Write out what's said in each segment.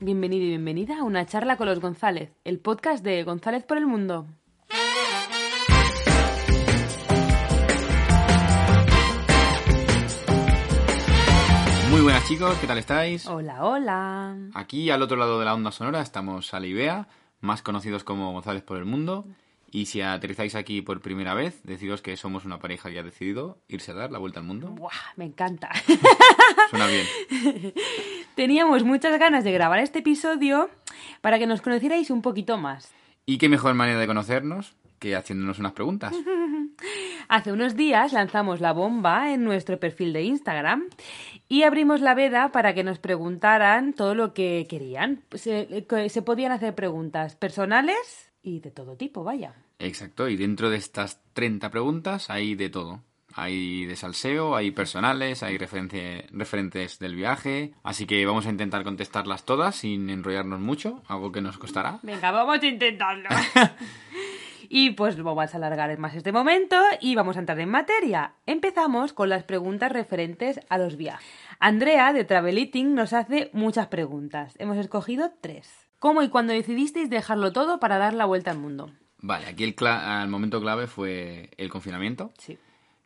bienvenido y bienvenida a una charla con los González, el podcast de González por el Mundo. Muy buenas chicos, ¿qué tal estáis? Hola, hola. Aquí al otro lado de la onda sonora estamos Alibea, más conocidos como González por el Mundo. Y si aterrizáis aquí por primera vez, deciros que somos una pareja que ha decidido irse a dar la vuelta al mundo. Buah, me encanta. Suena bien. Teníamos muchas ganas de grabar este episodio para que nos conocierais un poquito más. ¿Y qué mejor manera de conocernos que haciéndonos unas preguntas? Hace unos días lanzamos la bomba en nuestro perfil de Instagram y abrimos la veda para que nos preguntaran todo lo que querían. Se, se podían hacer preguntas personales y de todo tipo, vaya. Exacto, y dentro de estas 30 preguntas hay de todo. Hay de salseo, hay personales, hay referentes del viaje, así que vamos a intentar contestarlas todas sin enrollarnos mucho, algo que nos costará. Venga, vamos a intentarlo. y pues vamos a alargar más este momento y vamos a entrar en materia. Empezamos con las preguntas referentes a los viajes. Andrea de Travel Eating nos hace muchas preguntas. Hemos escogido tres. ¿Cómo y cuándo decidisteis dejarlo todo para dar la vuelta al mundo? Vale, aquí el, cla- el momento clave fue el confinamiento Sí.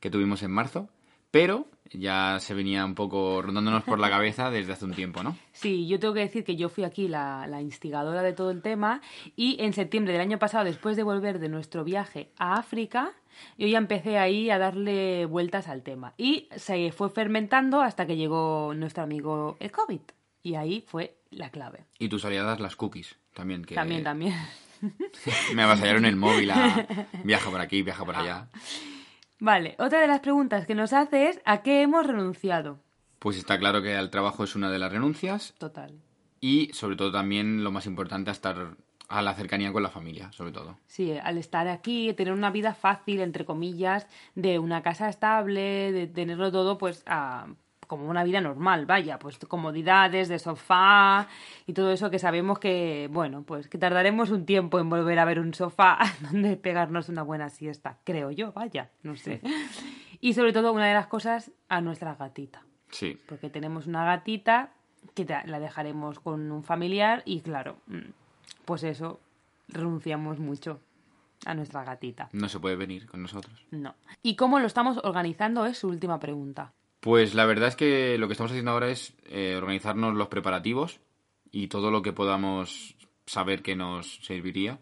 Que tuvimos en marzo, pero ya se venía un poco rondándonos por la cabeza desde hace un tiempo, ¿no? Sí, yo tengo que decir que yo fui aquí la, la instigadora de todo el tema y en septiembre del año pasado, después de volver de nuestro viaje a África, yo ya empecé ahí a darle vueltas al tema. Y se fue fermentando hasta que llegó nuestro amigo el COVID. Y ahí fue la clave. Y tus aliadas las cookies, también, que También, también. me avasallaron el móvil a viaja por aquí, viaja por allá. Vale, otra de las preguntas que nos hace es ¿a qué hemos renunciado? Pues está claro que al trabajo es una de las renuncias Total. y sobre todo también lo más importante a estar a la cercanía con la familia, sobre todo. Sí, al estar aquí, tener una vida fácil, entre comillas, de una casa estable, de tenerlo todo, pues, a- como una vida normal, vaya, pues comodidades de sofá y todo eso que sabemos que, bueno, pues que tardaremos un tiempo en volver a ver un sofá donde pegarnos una buena siesta, creo yo, vaya, no sé. Y sobre todo, una de las cosas, a nuestra gatita Sí, porque tenemos una gatita que la dejaremos con un familiar y claro, mm, pues eso, renunciamos mucho a nuestra gatita. no se puede venir con nosotros. No. ¿Y cómo lo estamos organizando? Es su última pregunta. Pues la verdad es que lo que estamos haciendo ahora es eh, organizarnos los preparativos y todo lo que podamos saber que nos serviría,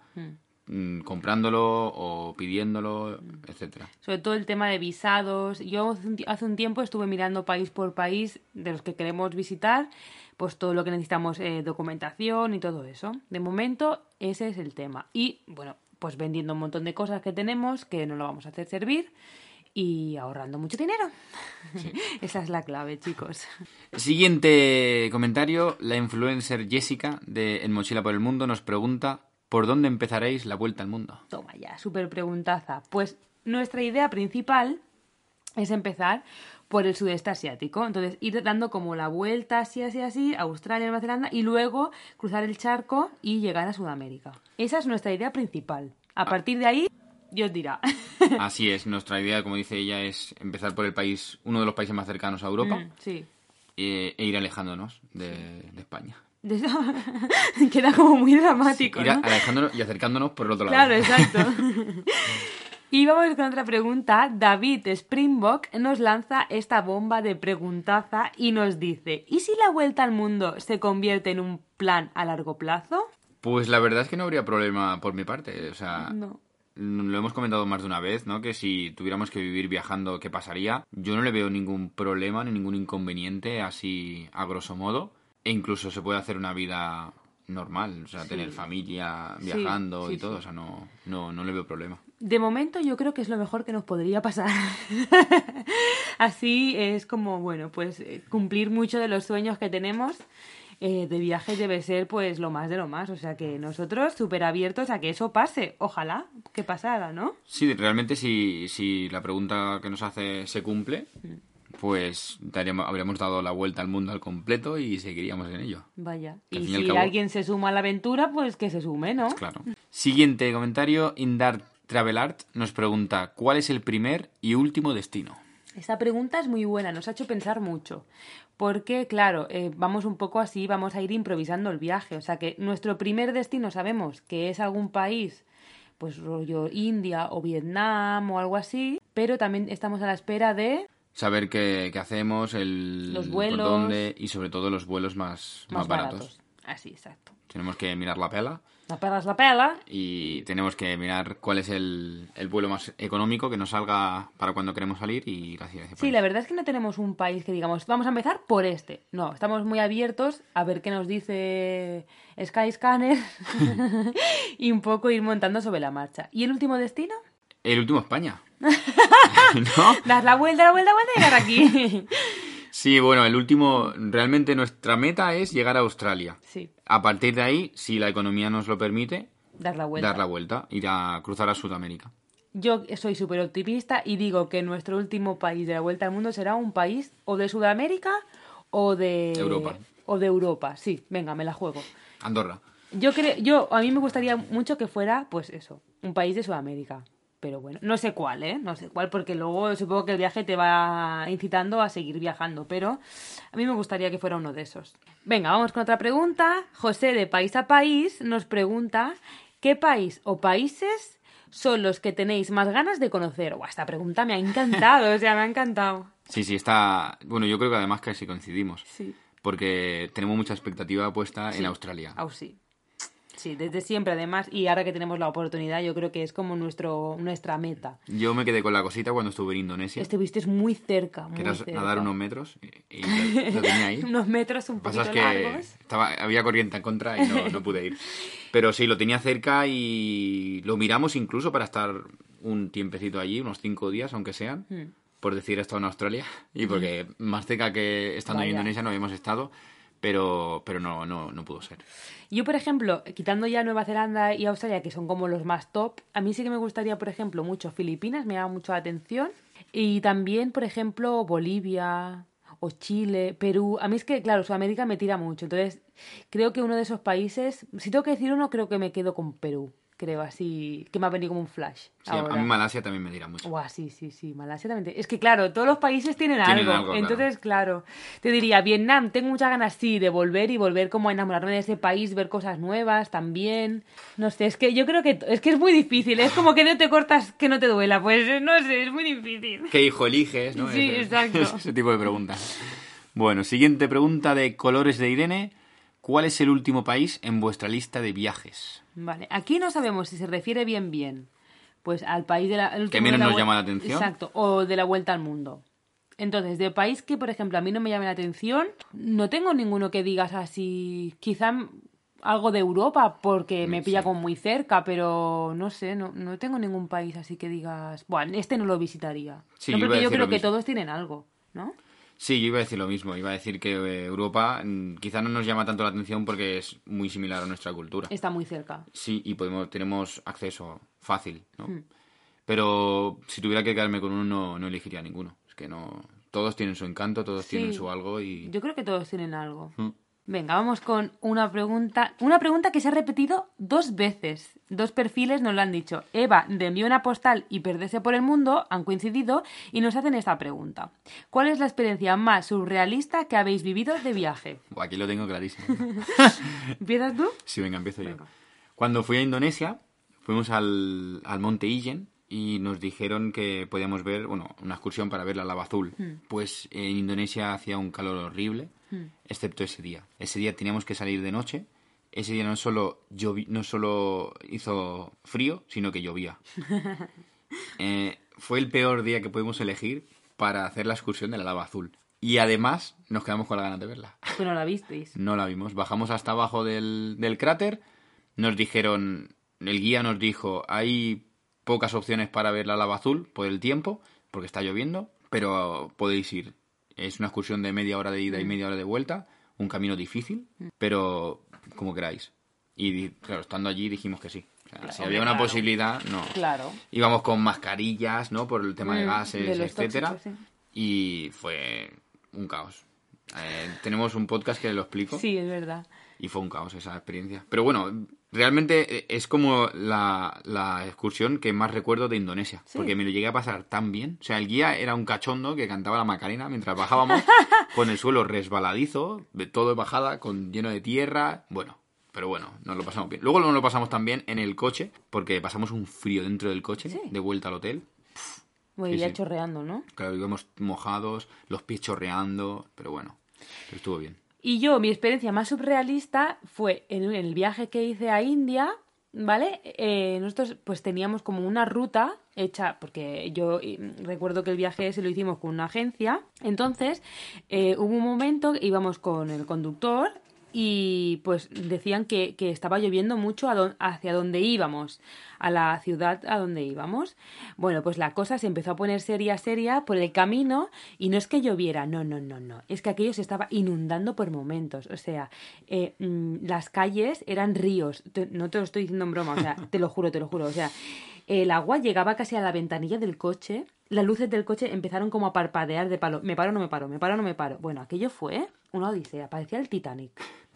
mm, comprándolo o pidiéndolo, etcétera. Sobre todo el tema de visados. Yo hace un ti- hace un tiempo estuve mirando país por país de los que queremos visitar, pues todo lo que necesitamos, eh, documentación y todo eso. De momento, ese es el tema. Y bueno, pues vendiendo un montón de cosas que tenemos que no lo vamos a hacer servir y ahorrando mucho dinero. Esa es la clave, chicos. Siguiente comentario, la influencer Jessica de En Mochila por el Mundo nos pregunta ¿por dónde empezaréis la vuelta al mundo? Toma ya, súper preguntaza. Pues nuestra idea principal es empezar por el sudeste asiático. Entonces, ir dando como la vuelta así, así, así, a Australia, Nueva Zelanda, y luego cruzar el charco y llegar a Sudamérica. Esa es nuestra idea principal. A partir de ahí, Dios dirá. Así es, nuestra idea, como dice ella, es empezar por el país, uno de los países más cercanos a Europa Mm, sí. e, e ir alejándonos de, de España. De eso- Queda como muy dramático. Ir ¿no? alejándonos y acercándonos por el otro lado. Claro, exacto. Y vamos con otra pregunta. David Springbok nos lanza esta bomba de preguntaza y nos dice, ¿y si la vuelta al mundo se convierte en un plan a largo plazo? Pues la verdad es que no habría problema por mi parte. O sea, No. Lo hemos comentado más de una vez, ¿no? Que si tuviéramos que vivir viajando, ¿qué pasaría? Yo no le veo ningún problema ni ningún inconveniente así a grosso modo. E incluso se puede hacer una vida normal, o sea, tener familia Sí, viajando sí, y todo, sí. o sea, no, no, no le veo problema. De momento yo creo que es lo mejor que nos podría pasar. Así es como, bueno, pues eh, cumplir mucho de los sueños que tenemos eh, de viajes debe ser pues lo más de lo más. O sea que nosotros súper abiertos a que eso pase. Ojalá que pasara, ¿no? Sí, realmente si, si la pregunta que nos hace se cumple, pues daríamos- habríamos dado la vuelta al mundo al completo y seguiríamos en ello. Vaya. Que Y si cabo- alguien se suma a la aventura, pues que se sume, ¿no? Claro. Siguiente comentario, Indar Travel Art nos pregunta, ¿cuál es el primer y último destino? Esta pregunta es muy buena, nos ha hecho pensar mucho. Porque, claro, eh, vamos un poco así, vamos a ir improvisando el viaje. O sea que nuestro primer destino sabemos que es algún país, pues rollo India o Vietnam o algo así, pero también estamos a la espera de Saber qué, qué hacemos, el Los por vuelos. dónde y sobre todo los vuelos más, más, más baratos. baratos. Así, exacto. Tenemos que mirar la pela La pela es la pela. y tenemos que mirar cuál es el, el vuelo más económico que nos salga para cuando queremos salir y Sí, país. la verdad es que no tenemos un país que digamos, vamos a empezar por este. No, estamos muy abiertos a ver qué nos dice Skyscanner y un poco ir montando sobre la marcha. ¿Y el último destino? El último España. ¿No? Dar la vuelta, la vuelta, la vuelta y llegar aquí. Sí, bueno, el último, realmente nuestra meta es llegar a Australia. sí, A partir de ahí, si la economía nos lo permite, dar la vuelta. dar la vuelta, ir a cruzar a Sudamérica. Yo soy súper optimista y digo que nuestro último país de la vuelta al mundo será un país o de Sudamérica o de Europa. O de Europa, sí, venga, me la juego. Andorra. Yo creo, yo a mí me gustaría mucho que fuera, pues eso, un país de Sudamérica. Pero bueno, no sé cuál, ¿eh? No sé cuál, porque luego supongo que el viaje te va incitando a seguir viajando, pero a mí me gustaría que fuera uno de esos. Venga, vamos con otra pregunta. José de País a País nos pregunta, ¿qué país o países son los que tenéis más ganas de conocer? Buah, esta pregunta me ha encantado, o sea, me ha encantado. Sí, sí, está... Bueno, yo creo que además casi coincidimos. Sí. Porque tenemos mucha expectativa puesta Sí. en Australia. Au, sí. Sí, desde siempre además, y ahora que tenemos la oportunidad, yo creo que es como nuestro, nuestra meta. Yo me quedé con la cosita cuando estuve en Indonesia. Estuviste muy cerca, muy que era cerca. nadar unos metros y, y lo, lo tenía ahí. Unos metros un que poquito que largos. estaba, había corriente en contra y no, no pude ir. Pero sí, lo tenía cerca y lo miramos incluso para estar un tiempecito allí, unos cinco días, aunque sean, Hmm. por decir he estado en Australia y porque más cerca que estando en Vaya. Indonesia no habíamos estado, pero, pero no, no, no pudo ser. Yo, por ejemplo, quitando ya Nueva Zelanda y Australia, que son como los más top, a mí sí que me gustaría, por ejemplo, mucho Filipinas, me llama mucho la atención. Y también, por ejemplo, Bolivia o Chile, Perú. A mí es que, claro, Sudamérica me tira mucho. Entonces, creo que uno de esos países, si tengo que decir uno, creo que me quedo con Perú. Creo así, que me ha venido como un flash. Sí, a- ahora. a mí Malasia también me dirá mucho. Guau, sí, sí, sí, Malasia también. te- Es que claro, todos los países tienen, Tienen algo. Entonces, claro. te diría, Vietnam, tengo muchas ganas, sí, de volver y volver como a enamorarme de ese país, ver cosas nuevas también. No sé, es que yo creo que es que es muy difícil. Es como que no te cortas, que no te duela. Pues eh, no sé, es muy difícil. ¿Qué hijo eliges? ¿no? Sí, Ese- exacto. Ese tipo de preguntas. Bueno, siguiente pregunta de Colores de Irene. ¿Cuál es el último país en vuestra lista de viajes? Vale, aquí no sabemos si se refiere bien, bien. Pues al país de la. Que menos de la nos llama la atención. Exacto, o de la vuelta al mundo. Entonces, de país que, por ejemplo, a mí no me llame la atención, no tengo ninguno que digas así. Quizá algo de Europa, porque me Sí. pilla como muy cerca, pero no sé, no, no tengo ningún país así que digas. Bueno, este no lo visitaría. Sí, no, porque yo creo que todos tienen algo, ¿no? Sí, yo iba a decir lo mismo. Iba a decir que eh, Europa mm, quizá no nos llama tanto la atención porque es muy similar a nuestra cultura. Está muy cerca. Sí, y podemos, tenemos acceso fácil, ¿no? Hmm. Pero si tuviera que quedarme con uno, no, no elegiría ninguno. Es que no... Todos tienen su encanto, todos Sí. tienen su algo y... Yo creo que todos tienen algo. Mm. Venga, vamos con una pregunta. Una pregunta que se ha repetido dos veces. Dos perfiles nos lo han dicho. Eva de envió una postal y perderse por el mundo han coincidido y nos hacen esta pregunta. ¿Cuál es la experiencia más surrealista que habéis vivido de viaje? Aquí lo tengo clarísimo. ¿Empiezas tú? Sí, venga, empiezo yo. Cuando fui a Indonesia, fuimos al, al monte Ijen y nos dijeron que podíamos ver, bueno, una excursión para ver la lava azul. Pues en Indonesia hacía un calor horrible, excepto ese día. Ese día teníamos que salir de noche. Ese día no solo, llovi- no solo hizo frío, sino que llovía. Eh, fue el peor día que pudimos elegir para hacer la excursión de la lava azul. Y además nos quedamos con la ganas de verla. Pues no la visteis. No la vimos. Bajamos hasta abajo del, del cráter. Nos dijeron, el guía nos dijo, hay pocas opciones para ver la lava azul por el tiempo, porque está lloviendo, pero podéis ir. Es una excursión de media hora de ida y media hora de vuelta, un camino difícil, pero como queráis. Y claro, estando allí dijimos que sí. O sea, si había una claro. posibilidad, no. Claro. Íbamos con mascarillas, ¿no? Por el tema de Mm, gases, de etcétera. tóxicos, Y fue un caos. Eh, tenemos un podcast que lo explico Sí, es verdad. y fue un caos esa experiencia. Pero bueno, realmente eh, es como la, la excursión que más recuerdo de Indonesia, Sí. porque me lo llegué a pasar tan bien. O sea, el guía era un cachondo que cantaba la Macarena mientras bajábamos con el suelo resbaladizo, de todo de bajada, con lleno de tierra. Bueno, pero bueno, nos lo pasamos bien. Luego nos lo pasamos también en el coche, porque pasamos un frío dentro del coche, Sí. de vuelta al hotel. Bueno, ya sí. chorreando, ¿no? Claro, íbamos mojados, los pies chorreando, pero bueno, estuvo bien. Y yo, mi experiencia más surrealista fue en, el viaje que hice a India, ¿vale? Eh, nosotros pues teníamos como una ruta hecha, porque yo eh, recuerdo que el viaje ese lo hicimos con una agencia, entonces eh, hubo un momento íbamos con el conductor y pues decían que, que estaba lloviendo mucho hacia donde íbamos, a la ciudad a donde íbamos. Bueno, pues la cosa se empezó a poner seria, seria por el camino y no es que lloviera, no, no, no, no, es que aquello se estaba inundando por momentos, o sea, eh, mm, las calles eran ríos, no te lo estoy diciendo en broma, o sea, te lo juro, te lo juro, o sea, el agua llegaba casi a la ventanilla del coche, las luces del coche empezaron como a parpadear de palo, me paro, no me paro, me paro, no me paro. Bueno, aquello fue una odisea, parecía el Titanic.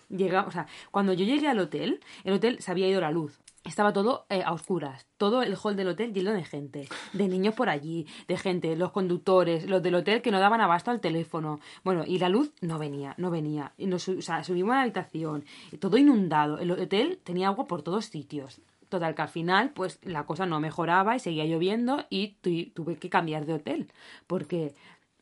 Llega, o sea, cuando yo llegué al hotel, el hotel se había ido la luz. Estaba todo eh, a oscuras, todo el hall del hotel lleno de gente, de niños por allí, de gente, los conductores, los del hotel que no daban abasto al teléfono. Bueno, y la luz no venía, no venía. Y nos, o sea, subimos a la habitación, todo inundado. El hotel tenía agua por todos sitios. Total, que al final, pues la cosa no mejoraba y seguía lloviendo y tu- tuve que cambiar de hotel, porque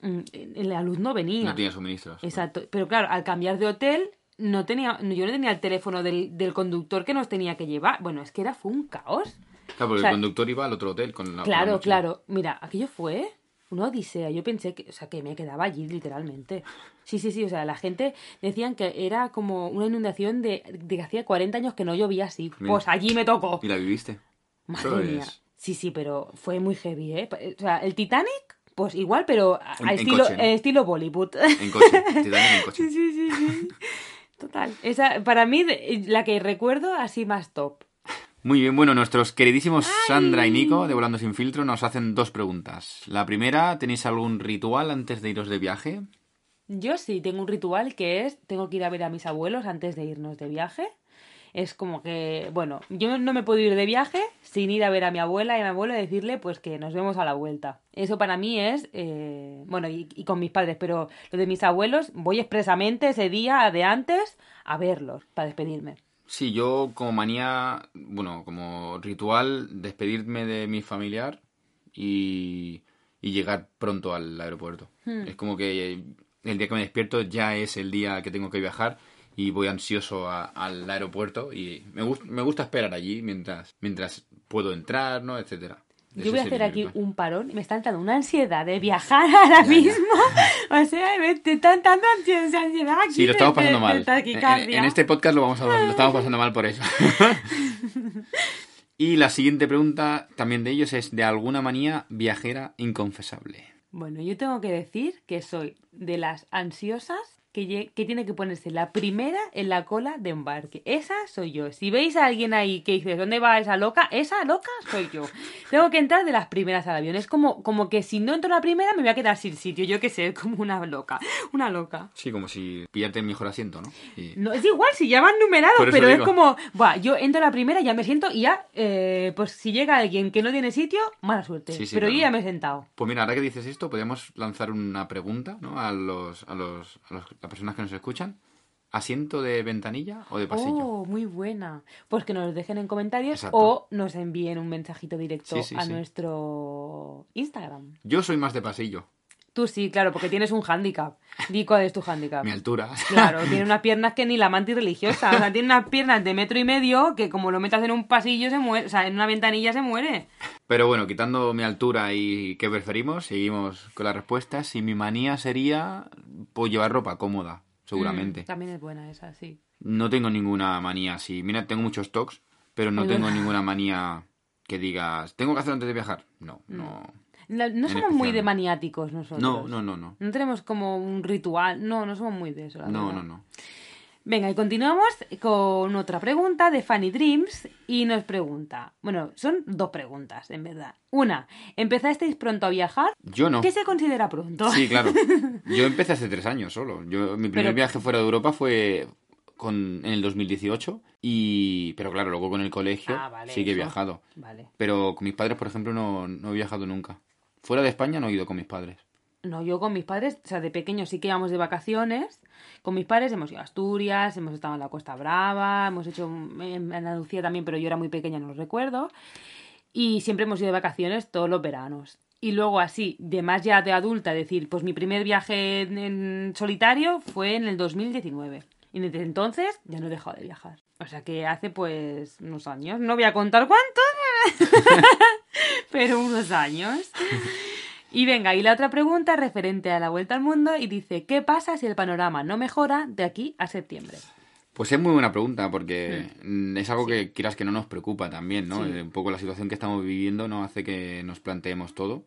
mm, la luz no venía. No tenía suministros. Exacto. Pero claro, al cambiar de hotel, no tenía, yo no tenía el teléfono del, del conductor que nos tenía que llevar. Bueno, es que era, fue un caos. Claro, porque o sea, el conductor iba al otro hotel con la. con la Claro, claro. Mira, aquello fue una odisea. Yo pensé que, o sea, que me quedaba allí literalmente. Sí, sí, sí. O sea, la gente decían que era como una inundación de, de que hacía 40 años que no llovía así. Mira. Pues allí me tocó. ¿Y la viviste? Madre mía. es- Sí, sí, pero fue muy heavy, ¿eh? O sea, el Titanic, pues igual, pero a, En- estilo, estilo Bollywood. En coche. Titanic en coche. Sí, sí, sí, sí. Total. Esa, para mí, de- la que recuerdo así más top. Muy bien, bueno, nuestros queridísimos Sandra y Nico de Volando Sin Filtro nos hacen dos preguntas. La primera, ¿tenéis algún ritual antes de iros de viaje? Yo sí tengo un ritual que es, tengo que ir a ver a mis abuelos antes de irnos de viaje. Es como que, bueno, yo no me puedo ir de viaje sin ir a ver a mi abuela y a mi abuelo y decirle pues que nos vemos a la vuelta. Eso para mí es, eh, bueno, y, y con mis padres, pero lo de mis abuelos voy expresamente ese día de antes a verlos para despedirme. Sí, yo como manía, bueno, como ritual, despedirme de mi familiar y, y llegar pronto al aeropuerto. Es como que el día que me despierto ya es el día que tengo que viajar y voy ansioso a- al aeropuerto y me, gust- me gusta esperar allí mientras, mientras puedo entrar, ¿no? Etcétera. Yo voy a hacer aquí un parón y me está entrando una ansiedad de viajar ahora Ya, ya. mismo. O sea, me está entrando ansiedad, aquí. Sí, lo estamos de- pasando de mal. En, en este podcast lo, vamos a, lo estamos pasando mal por eso. y la siguiente pregunta también de ellos es de alguna manía viajera inconfesable. Bueno, yo tengo que decir que soy de las ansiosas que, que tiene que ponerse la primera en la cola de embarque. Esa soy yo. Si veis a alguien ahí que dice, ¿dónde va esa loca? Esa loca soy yo. Tengo que entrar de las primeras al avión. Es como, como que si no entro la primera me voy a quedar sin sitio. Yo qué sé, como una loca. Una loca. Sí, como si pillarte el mejor asiento, ¿no? Y- No, es igual, si ya van numerados, pero es como, buah, yo entro la primera, ya me siento y ya, eh, pues si llega alguien que no tiene sitio, mala suerte. Sí, sí, pero yo ya me he sentado. Pues mira, ahora que dices esto, podríamos lanzar una pregunta ¿no? a, los, a, los, a los- las personas que nos escuchan. ¿Asiento de ventanilla o de pasillo? Oh, muy buena. Pues que nos lo dejen en comentarios Exacto. o nos envíen un mensajito directo Sí, sí, a sí. nuestro Instagram. Yo soy más de pasillo. Tú sí, claro, porque tienes un hándicap. Di cuál es tu hándicap. Mi altura. Claro, tiene unas piernas que ni la mantis religiosa. O sea, tiene unas piernas de metro y medio que como lo metas en un pasillo se muere. O sea, en una ventanilla se muere. Pero bueno, quitando mi altura y qué preferimos, seguimos con las respuestas. Y mi manía sería pues, llevar ropa cómoda, seguramente. Mm, también es buena esa, sí. No tengo ninguna manía así. Mira, tengo muchos stocks, pero no tengo ninguna manía que digas, ¿tengo que hacer antes de viajar? No, no. No, no somos muy de maniáticos nosotros. No, no, no, no. No tenemos como un ritual. No, no somos muy de eso. la No, verdad. no, no. Venga, y continuamos con otra pregunta de Fanny Dreams y nos pregunta, bueno, son dos preguntas, en verdad. Una, ¿empezasteis pronto a viajar? Yo no. ¿Qué se considera pronto? Sí, claro. Yo empecé hace tres años solo. Yo, mi primer Pero- viaje fuera de Europa fue con, en el 2018. Y, pero claro, luego con el colegio Ah, vale, sí que he eso. viajado. Vale. Pero con mis padres, por ejemplo, no, no he viajado nunca. Fuera de España no he ido con mis padres. No, yo con mis padres, o sea, de pequeños sí que íbamos de vacaciones. Con mis padres hemos ido a Asturias, hemos estado en la Costa Brava, hemos hecho en Andalucía también, pero yo era muy pequeña, no lo recuerdo. Y siempre hemos ido de vacaciones todos los veranos. Y luego así, de más ya de adulta, decir, pues mi primer viaje en, en solitario fue en el 2019. Y desde entonces ya no he dejado de viajar. O sea que hace pues unos años, no voy a contar cuántos, pero unos años. Y venga, y la otra pregunta referente a la vuelta al mundo y dice, ¿qué pasa si el panorama no mejora de aquí a septiembre? Pues es muy buena pregunta porque mm, es algo que quieras que no nos preocupa también, ¿no? Sí. Eh, Un poco la situación que estamos viviendo nos hace que nos planteemos todo.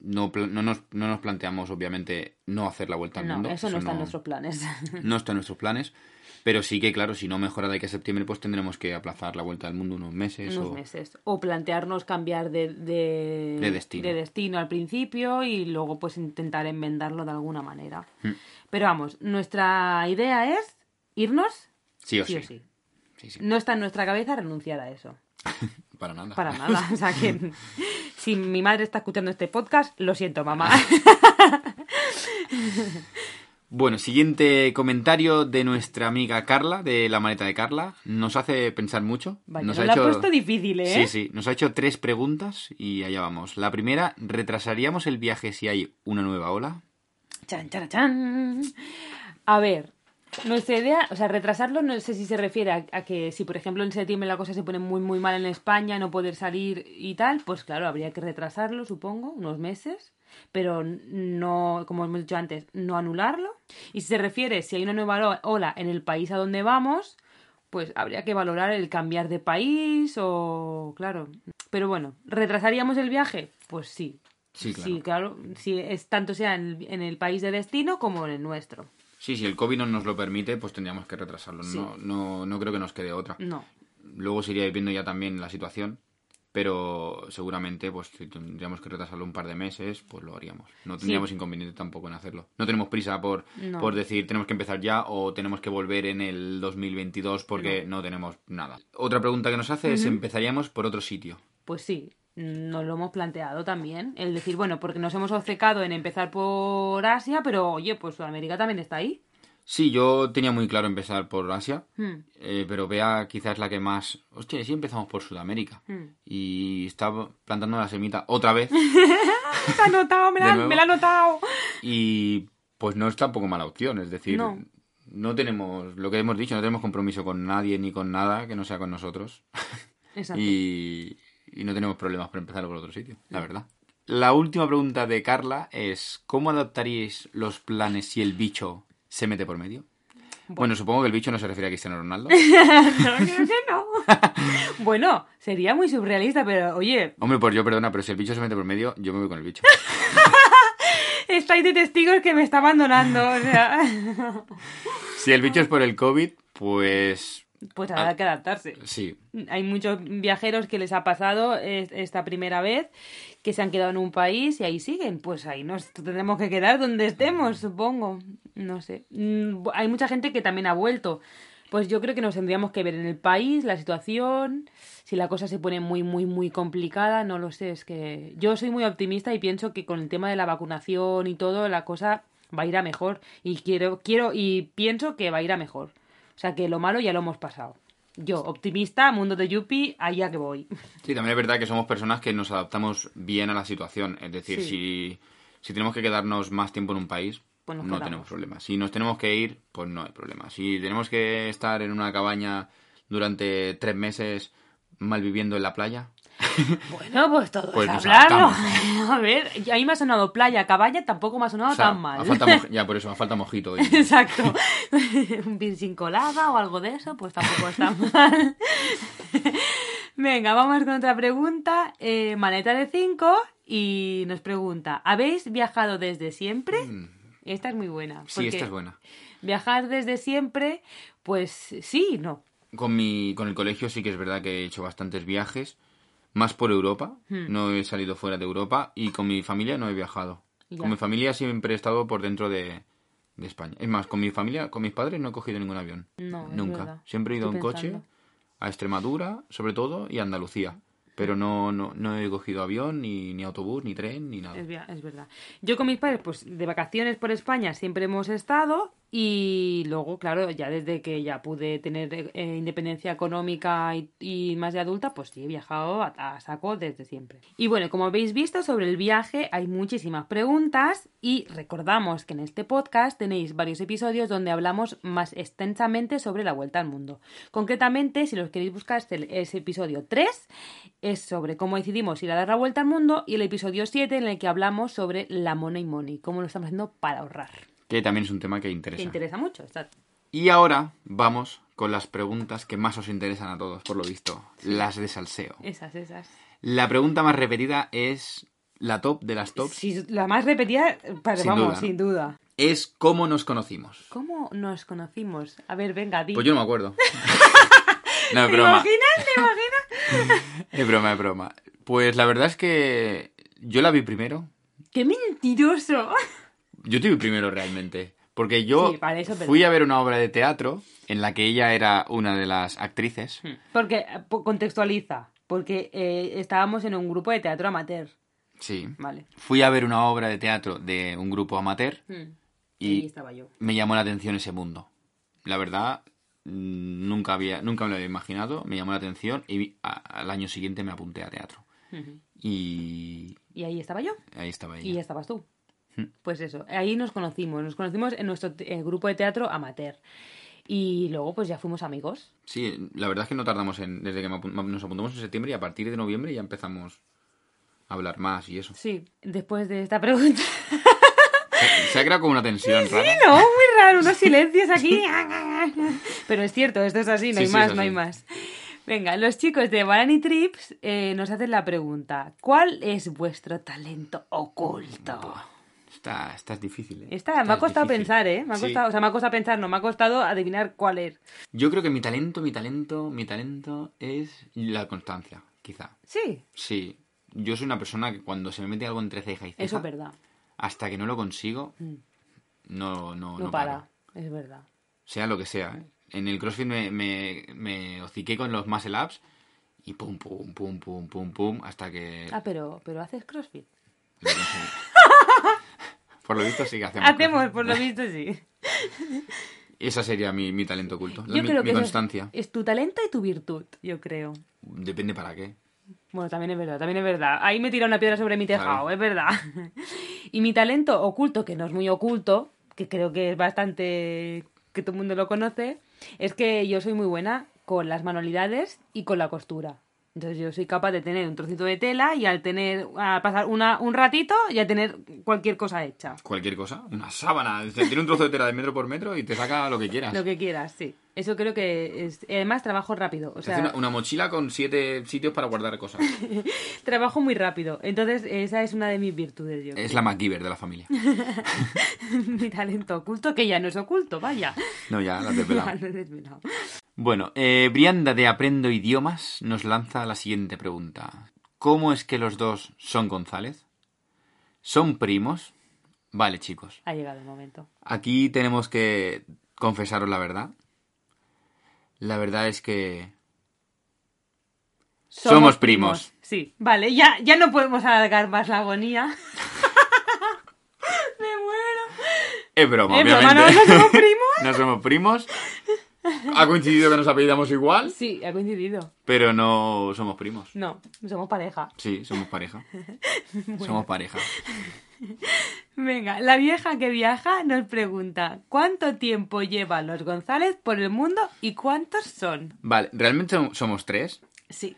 No, no, nos, no nos planteamos, obviamente, no hacer la vuelta al No, mundo. eso no está en nuestros planes. no está en nuestros planes. Pero sí que, claro, si no mejora de aquí a septiembre, pues tendremos que aplazar la vuelta al mundo unos meses. unos o... meses. O plantearnos cambiar de, de, De destino. de destino al principio y luego pues intentar enmendarlo de alguna manera. Mm. Pero vamos, nuestra idea es irnos Sí o sí sí. o sí. Sí, sí. No está en nuestra cabeza renunciar a eso. Para nada. Para nada. O sea que si mi madre está escuchando este podcast, lo siento, mamá. Bueno, siguiente comentario de nuestra amiga Carla, de la maleta de Carla. Nos hace pensar mucho. Vaya, nos ha puesto difícil, ¿eh? Sí, sí. Nos ha hecho tres preguntas y allá vamos. La primera, ¿retrasaríamos el viaje si hay una nueva ola? Chan, chan, chan. A ver, nuestra idea, o sea, retrasarlo, no sé si se refiere a, a que si, por ejemplo, en septiembre la cosa se pone muy, muy mal en España, no poder salir y tal, pues claro, habría que retrasarlo, supongo, unos meses, pero no, como hemos dicho antes, no anularlo. Y si se refiere, si hay una nueva ola en el país a donde vamos, pues habría que valorar el cambiar de país o, claro. Pero bueno, ¿retrasaríamos el viaje? Pues sí. Sí, claro. Sí, claro, si es tanto sea en el, en el país de destino como en el nuestro. Sí, si el COVID no nos lo permite, pues tendríamos que retrasarlo. Sí. No, no, no creo que nos quede otra. No. Luego se iría viendo ya también la situación, pero seguramente pues si tendríamos que retrasarlo un par de meses, pues lo haríamos. No tendríamos inconveniente tampoco en hacerlo. No tenemos prisa por, No. por decir tenemos que empezar ya o tenemos que volver en el 2022 porque no, tenemos nada. Otra pregunta que nos hace es ¿empezaríamos por otro sitio? Pues sí, nos lo hemos planteado también. El decir, bueno, porque nos hemos obcecado en empezar por Asia, pero oye, pues Sudamérica también está ahí. Sí, yo tenía muy claro empezar por Asia, Hmm. eh, pero Bea quizás la que más... Hostia, sí empezamos por Sudamérica. Hmm. Y estaba plantando la semita otra vez. Me la ha notado, me ¿De la, nuevo? me la ha notado. Y pues no es tampoco mala opción, es decir, No. no. tenemos, lo que hemos dicho, no tenemos compromiso con nadie ni con nada que no sea con nosotros. Exacto. y, y no tenemos problemas por empezar por otro sitio, la verdad. La última pregunta de Carla es, ¿cómo adaptaríais los planes si el bicho se mete por medio? Bueno, supongo que el bicho no se refiere a Cristiano Ronaldo. No, creo que no. bueno, sería muy surrealista, pero oye, Hombre, pues yo perdona, pero si el bicho se mete por medio, yo me voy con el bicho. estáis de testigos que me está abandonando. O sea, Si el bicho es por el COVID, pues pues habrá que adaptarse. sí. Hay muchos viajeros que les ha pasado es- esta primera vez que se han quedado en un país y ahí siguen. Pues ahí nos tendremos que quedar donde estemos, supongo. No sé. Mm, Hay mucha gente que también ha vuelto. Pues yo creo que nos tendríamos que ver en el país, la situación, si la cosa se pone muy, muy, muy complicada, no lo sé. Es que yo soy muy optimista y pienso que con el tema de la vacunación y todo, la cosa va a ir a mejor. Y quiero, quiero, y pienso que va a ir a mejor. O sea que lo malo ya lo hemos pasado. Yo, optimista, mundo de Yuppie, allá que voy. Sí, también es verdad que somos personas que nos adaptamos bien a la situación. Es decir, Sí. si, si tenemos que quedarnos más tiempo en un país, Pues no quedamos. tenemos problema. Si nos tenemos que ir, pues no hay problema. Si tenemos que estar en una cabaña durante tres meses malviviendo en la playa, Bueno, pues todo Pues es hablarlo. A ver, a mí me ha sonado playa, caballa, tampoco me ha sonado o sea, tan mal. falta ya por eso, a falta mojito. y- Exacto. Un pin sin colada o algo de eso, pues tampoco está mal. Venga, vamos con otra pregunta. Eh, maleta de 5 y nos pregunta, ¿habéis viajado desde siempre? Esta es muy buena. Mm. Sí, esta es buena. Viajar desde siempre, pues sí no. Con, mi, con el colegio sí que es verdad que he hecho bastantes viajes, más por Europa, Hmm. no he salido fuera de Europa y con mi familia no he viajado. Ya. Con mi familia siempre he estado por dentro de, de España. Es más, con mi familia, con mis padres no he cogido ningún avión. No, Nunca. Siempre he ido Estoy en coche a Extremadura, sobre todo, y a Andalucía. Pero no, no, no he cogido avión, ni, ni autobús, ni tren, ni nada. Es, es verdad. Yo con mis padres, pues de vacaciones por España siempre hemos estado y luego, claro, ya desde que ya pude tener eh, independencia económica y, más de adulta, pues sí, he viajado a, saco desde siempre. Y bueno, como habéis visto, sobre el viaje hay muchísimas preguntas y recordamos que en este podcast tenéis varios episodios donde hablamos más extensamente sobre la vuelta al mundo. Concretamente, si los queréis buscar, es episodio 3, es sobre cómo decidimos ir a dar la vuelta al mundo y el episodio 7 en el que hablamos sobre la money money, cómo lo estamos haciendo para ahorrar. Que también es un tema que Que interesa. interesa mucho. está- Y ahora vamos con las preguntas que más os interesan a todos, por lo visto. Las de salseo. Esas, esas. La pregunta más repetida es la top de las tops. Sí, la más repetida, para, Sin vamos, duda, ¿no? sin duda. Es cómo nos conocimos. ¿Cómo nos conocimos? A ver, venga, di. Pues yo no me acuerdo. no, es ¿Te broma. imaginas? ¿Te imaginas? Es broma, es broma. Pues la verdad es que yo la vi primero. ¡Qué mentiroso! Yo te vi primero realmente. Porque yo Sí, eso fui a ver una obra de teatro en la que ella era una de las actrices. Porque, eh, contextualiza, porque eh, estábamos en un grupo de teatro amateur, Sí. ¿vale? Fui a ver una obra de teatro de un grupo amateur Y y estaba yo. me llamó la atención ese mundo. La verdad, mm, nunca había, nunca me lo había imaginado, me llamó la atención y a- al año siguiente me apunté a teatro. Y Y ahí estaba yo. ahí estaba Y ella. estabas tú. Pues eso, ahí nos conocimos. Nos conocimos en nuestro eh, grupo de teatro amateur. Y luego, pues ya fuimos amigos. Sí, la verdad es que no tardamos en, desde que nos apuntamos en septiembre y a partir de noviembre ya empezamos a hablar más y eso. Sí, después de esta pregunta. Se, se ha creado como una tensión rara. no, muy raro, unos silencios aquí. Pero es cierto, esto es así, no Sí, hay sí, más, no hay más. Venga, los chicos de Barani Trips eh, nos hacen la pregunta: ¿Cuál es vuestro talento oculto? Esta, esta es difícil, ¿eh? Esta Esta me ha costado difícil. pensar, ¿eh? Me ha Sí. costado, o sea, me ha costado pensar, no, me ha costado adivinar cuál es. Yo creo que mi talento, mi talento, mi talento es la constancia, quizá. Sí, Sí, yo soy una persona que cuando se me mete algo entre ceja y ceja, eso es verdad. hasta que no lo consigo, no, no, No, no para, paro. es verdad. Sea lo que sea. ¿eh? En el CrossFit me, me, me hociqué con los muscle ups y pum, pum, pum, pum, pum, pum, hasta que Ah, pero, pero haces CrossFit. lo. Por lo visto sí que hacemos. Hacemos, cosas. por lo visto, sí. Esa sería mi, mi talento oculto. Yo mi, creo mi que eso es- constancia. es tu talento y tu virtud, yo creo. Depende para qué. Bueno, también es verdad, también es verdad. Ahí me tira una piedra sobre mi tejado, es verdad. Y mi talento oculto, que no es muy oculto, que creo que es bastante que todo el mundo lo conoce, es que yo soy muy buena con las manualidades y con la costura. Entonces yo soy capaz de tener un trocito de tela y al tener a pasar una, un ratito ya tener cualquier cosa hecha. Cualquier cosa. Una sábana. Tiene un trozo de tela de metro por metro y te saca lo que quieras. Lo que quieras, sí. Eso creo que es... y Además trabajo rápido, o hace sea, una, una mochila con siete sitios para guardar cosas. trabajo muy rápido. Entonces esa es una de mis virtudes, yo. Es la MacGyver de la familia. mi talento oculto, que ya no es oculto, vaya. No, ya, la has desvelado. Bueno, eh, Brianda de Aprendo Idiomas nos lanza la siguiente pregunta. ¿Cómo es que los dos son González? ¿Son primos? Vale, chicos. Ha llegado el momento. Aquí tenemos que confesaros la verdad. La verdad es que... Somos primos. Sí, vale, ya, ya no podemos alargar más la agonía. Me muero. Es broma, ¿Es broma? ¿No- no somos primos? no somos primos. Ha coincidido que nos apellidamos igual, Sí, ha coincidido. pero no somos primos. No, somos pareja. Sí, somos pareja. Somos pareja. Venga, la vieja que viaja nos pregunta ¿Cuánto tiempo llevan los González por el mundo y cuántos son? Vale, realmente som- somos tres, Sí,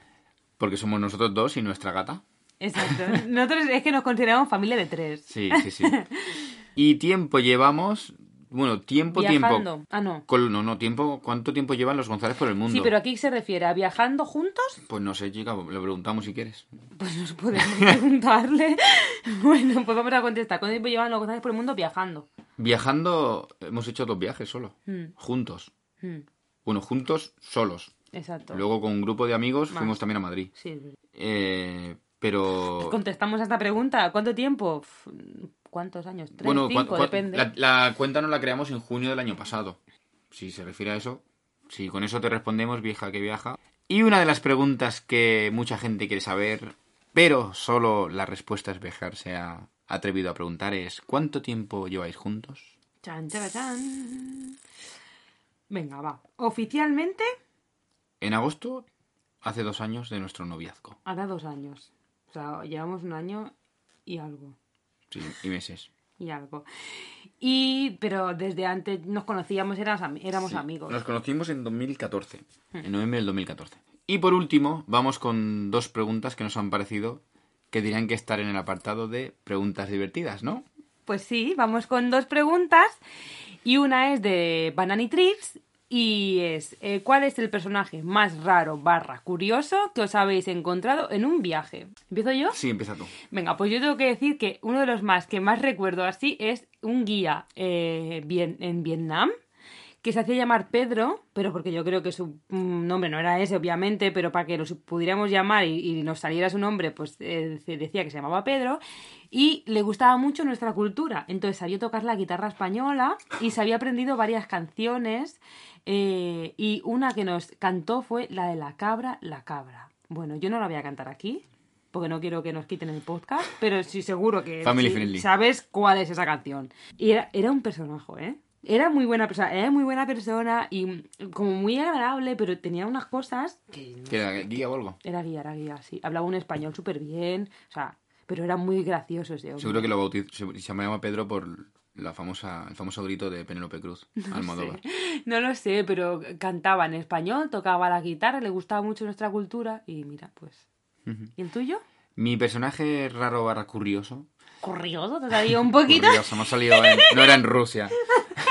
porque somos nosotros dos y nuestra gata. exacto. Nosotros es que nos consideramos familia de tres. Sí, sí, sí. Y tiempo llevamos, Bueno, tiempo, Viajando. tiempo. Ah, no. No, no, tiempo. ¿Cuánto tiempo llevan los González por el mundo? Sí, pero aquí se refiere a viajando juntos. Pues no sé, chica, lo preguntamos si quieres. Pues nos podemos preguntarle. bueno, pues vamos a contestar. ¿Cuánto tiempo llevan los González por el mundo viajando? Viajando, hemos hecho dos viajes solo. Mm. Juntos. Hmm, Bueno, juntos, solos. exacto. Luego con un grupo de amigos Más. fuimos también a Madrid. Sí. Eh, pero... Contestamos a esta pregunta. ¿Cuánto tiempo? ¿Cuántos años? ¿Tres, Bueno, cinco? depende. La, la cuenta nos la creamos en junio del año pasado. Si se refiere a eso, si con eso te respondemos, vieja que viaja. Y una de las preguntas que mucha gente quiere saber, pero solo la respuesta es viajar se ha atrevido a preguntar es ¿cuánto tiempo lleváis juntos? Chan, chan, chan. Venga, va. Oficialmente, En agosto, hace dos años de nuestro noviazgo. hará dos años. O sea, llevamos un año y algo. Sí, y meses. Y algo. Y, pero desde antes nos conocíamos, ami- éramos Sí, amigos. Nos conocimos en 2014, Hmm. en noviembre del 2014. Y por último, vamos con dos preguntas que nos han parecido que dirían que estar en el apartado de preguntas divertidas, ¿no? Pues sí, vamos con dos preguntas. Y una es de Banani Trips. Y es, eh, ¿cuál es el personaje más raro barra curioso que os habéis encontrado en un viaje? ¿Empiezo yo? Sí, empieza tú. Venga, pues yo tengo que decir que uno de los más que más recuerdo así es un guía eh, bien- en Vietnam que se hacía llamar Pedro, pero porque yo creo que su mm, nombre no era ese, obviamente, pero para que lo pudiéramos llamar y, y nos saliera su nombre, pues eh, se decía que se llamaba Pedro, y le gustaba mucho nuestra cultura. Entonces sabía tocar la guitarra española y se había aprendido varias canciones, eh, y una que nos cantó fue la de la cabra, la cabra. Bueno, yo no la voy a cantar aquí, porque no quiero que nos quiten el podcast, pero sí seguro que Family sí, friendly. sabes cuál es esa canción. Y era, era un personaje, ¿eh? Era muy buena persona, era muy buena persona y mm, como muy agradable, pero tenía unas cosas que ¿Que era guía o algo? era guía, era guía, sí. Hablaba un español súper bien, o sea, pero era muy gracioso ese hombre. Seguro que lo bautiz- se, se llama Pedro por la famosa, el famoso grito de Penélope Cruz, Almodóvar. No lo sé, pero cantaba en español, tocaba la guitarra, le gustaba mucho nuestra cultura y mira, pues. ¿Y el tuyo? Mi personaje raro barra curioso. Curioso, te salió un poquito. Curioso, ha salido en- no era en Rusia.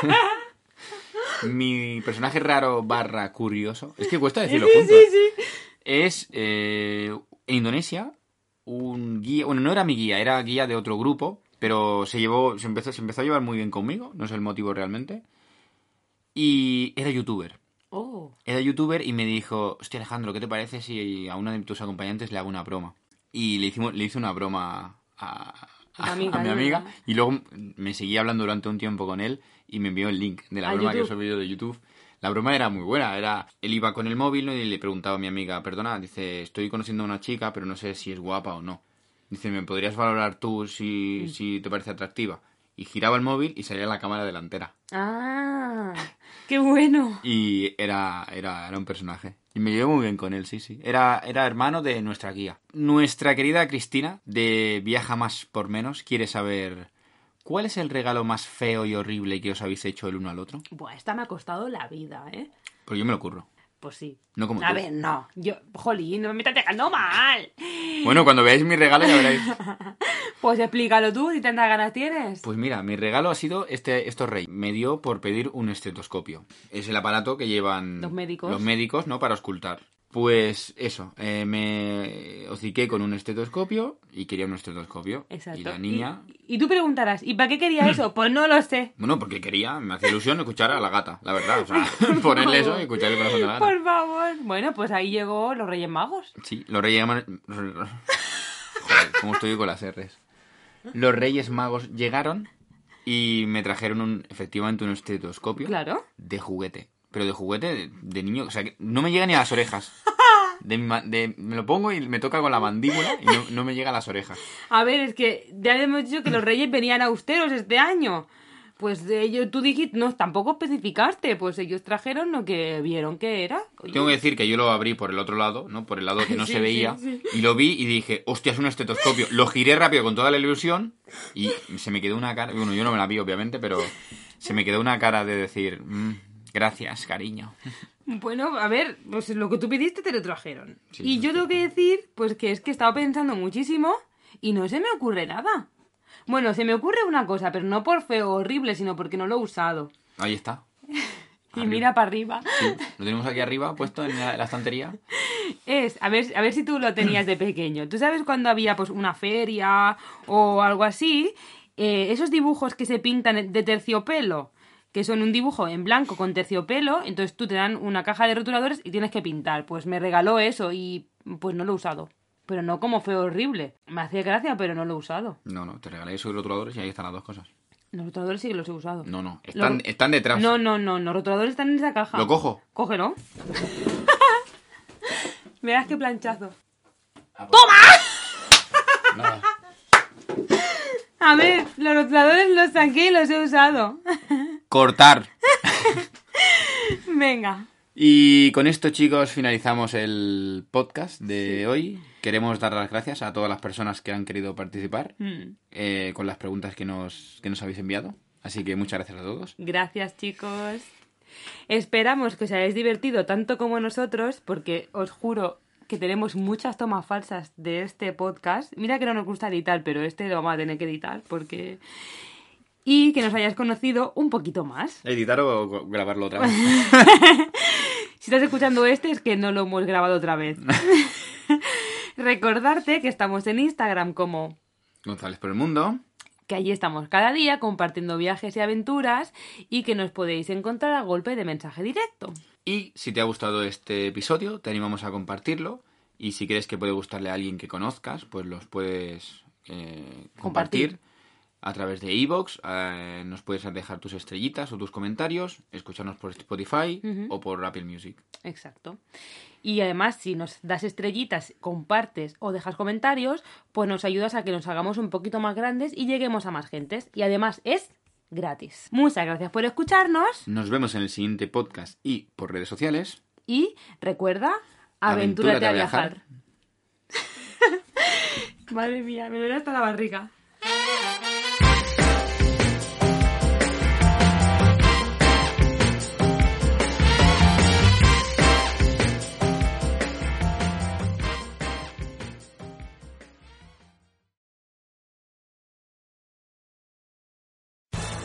Mi personaje raro barra curioso. Es que cuesta decirlo. Sí, ¿eh? sí. Es eh, en Indonesia un guía, bueno, no era mi guía, era guía de otro grupo, pero se llevó, se empezó, se empezó a llevar muy bien conmigo, no sé el motivo realmente. Y era youtuber. Oh, Era youtuber y me dijo, hostia Alejandro, ¿qué te parece si a una de tus acompañantes le hago una broma? Y le, hicimos, le hice una broma a, A tu amiga, a mi ¿no? amiga y luego me seguí hablando durante un tiempo con él y me envió el link de la broma que YouTube. he subido de YouTube. La broma era muy buena, era él iba con el móvil ¿no? y le preguntaba a mi amiga, perdona, dice, estoy conociendo a una chica pero no sé si es guapa o no. Dice, ¿me podrías valorar tú Mm. si, si te parece atractiva? Y giraba el móvil y salía la cámara delantera. ah, qué bueno. Y era, era, era un personaje. Y me llevé muy bien con él, sí, sí. Era, era hermano de nuestra guía. Nuestra querida Cristina, de Viaja Más por Menos, quiere saber cuál es el regalo más feo y horrible que os habéis hecho el uno al otro. Buah, esta me ha costado la vida, ¿eh? Porque yo me lo ocurro. Pues sí. No como A tú. ver, no. Yo, jolín, no me estás dejando mal. Bueno, cuando veáis mi regalo ya veréis. Pues explícalo tú, si tantas ganas tienes. Pues mira, mi regalo ha sido este, estos rey. Me dio por pedir un estetoscopio. Es el aparato que llevan Los médicos. los médicos, ¿no? Para auscultar. Pues eso, eh, me hociqué con un estetoscopio y quería un estetoscopio. Exacto. Y la niña, Y, y tú preguntarás, ¿y para qué quería eso? Pues no lo sé. bueno, porque quería, me hacía ilusión escuchar a la gata, la verdad. O sea, ponerle eso y escuchar el corazón de la gata. Por favor. Bueno, pues ahí llegó los Reyes Magos. Sí, los reyes magos... Joder, cómo estoy con las R's. Los reyes magos llegaron y me trajeron un, efectivamente un estetoscopio. Claro. de juguete. Pero de juguete de, de niño. O sea, que no me llega ni a las orejas. De, de- me lo pongo y me toca con la mandíbula y no, no me llega a las orejas. A ver, es que ya hemos dicho que los Reyes venían austeros este año. Pues ellos, tú dijiste, no, tampoco especificaste. Pues ellos trajeron lo que vieron que era. Oye, Tengo que decir que yo lo abrí por el otro lado, ¿no? Por el lado que no Sí, se veía. sí, Y lo vi y dije, hostia, es un estetoscopio. Lo giré rápido con toda la ilusión y se me quedó una cara. Bueno, yo no me la vi, obviamente, pero se me quedó una cara de decir, "Mm, gracias, cariño. Bueno, a ver, pues lo que tú pediste te lo trajeron. Sí, y yo tengo que decir, pues que es que he estado pensando muchísimo y no se me ocurre nada. Bueno, se me ocurre una cosa, pero no por feo horrible, sino porque no lo he usado. Ahí está. Y Arriba. mira para arriba. Sí, lo tenemos aquí arriba, puesto en la, la estantería. Es, a ver, a ver si tú lo tenías de pequeño. ¿Tú sabes cuando había pues una feria o algo así? Eh, esos dibujos que se pintan de terciopelo, que son un dibujo en blanco con terciopelo, entonces tú te dan una caja de rotuladores y tienes que pintar. Pues me regaló eso y pues no lo he usado. Pero no como fue horrible. Me hacía gracia, pero no lo he usado. No, no, te regalé esos rotuladores y ahí están las dos cosas. Los rotuladores sí que los he usado. No, no, están, están detrás. No, no, no, los rotuladores están en esa caja. ¿Lo cojo? Cógelo. Verás qué planchazo. Nada. A ver, los rotuladores los saqué y los he usado. Cortar. Venga. Y con esto, chicos, finalizamos el podcast de hoy. Queremos dar las gracias a todas las personas que han querido participar Mm, eh, con las preguntas que nos, que nos habéis enviado. Así que muchas gracias a todos. Gracias, chicos. Esperamos que os hayáis divertido tanto como nosotros, porque os juro que tenemos muchas tomas falsas de este podcast. Mira que no nos gusta editar, pero este lo vamos a tener que editar porque... Y que nos hayáis conocido un poquito más. ¿Editar o grabarlo otra vez? Si estás escuchando este es que no lo hemos grabado otra vez. Recordarte que estamos en Instagram como González por el mundo. que allí estamos cada día compartiendo viajes y aventuras y que nos podéis encontrar a golpe de mensaje directo. Y si te ha gustado este episodio, te animamos a compartirlo. Y si crees que puede gustarle a alguien que conozcas, pues los puedes eh, compartir. Compartir. A través de iVoox. eh, nos puedes dejar tus estrellitas o tus comentarios, escucharnos por Spotify o por Apple Music. Exacto. Y además, si nos das estrellitas, compartes o dejas comentarios, pues nos ayudas a que nos hagamos un poquito más grandes y lleguemos a más gentes. Y además es gratis. Muchas gracias por escucharnos Nos vemos en el siguiente podcast y por redes sociales. y recuerda, aventúrate, Aventúrate a a viajar. Madre mía, me duele hasta la barriga.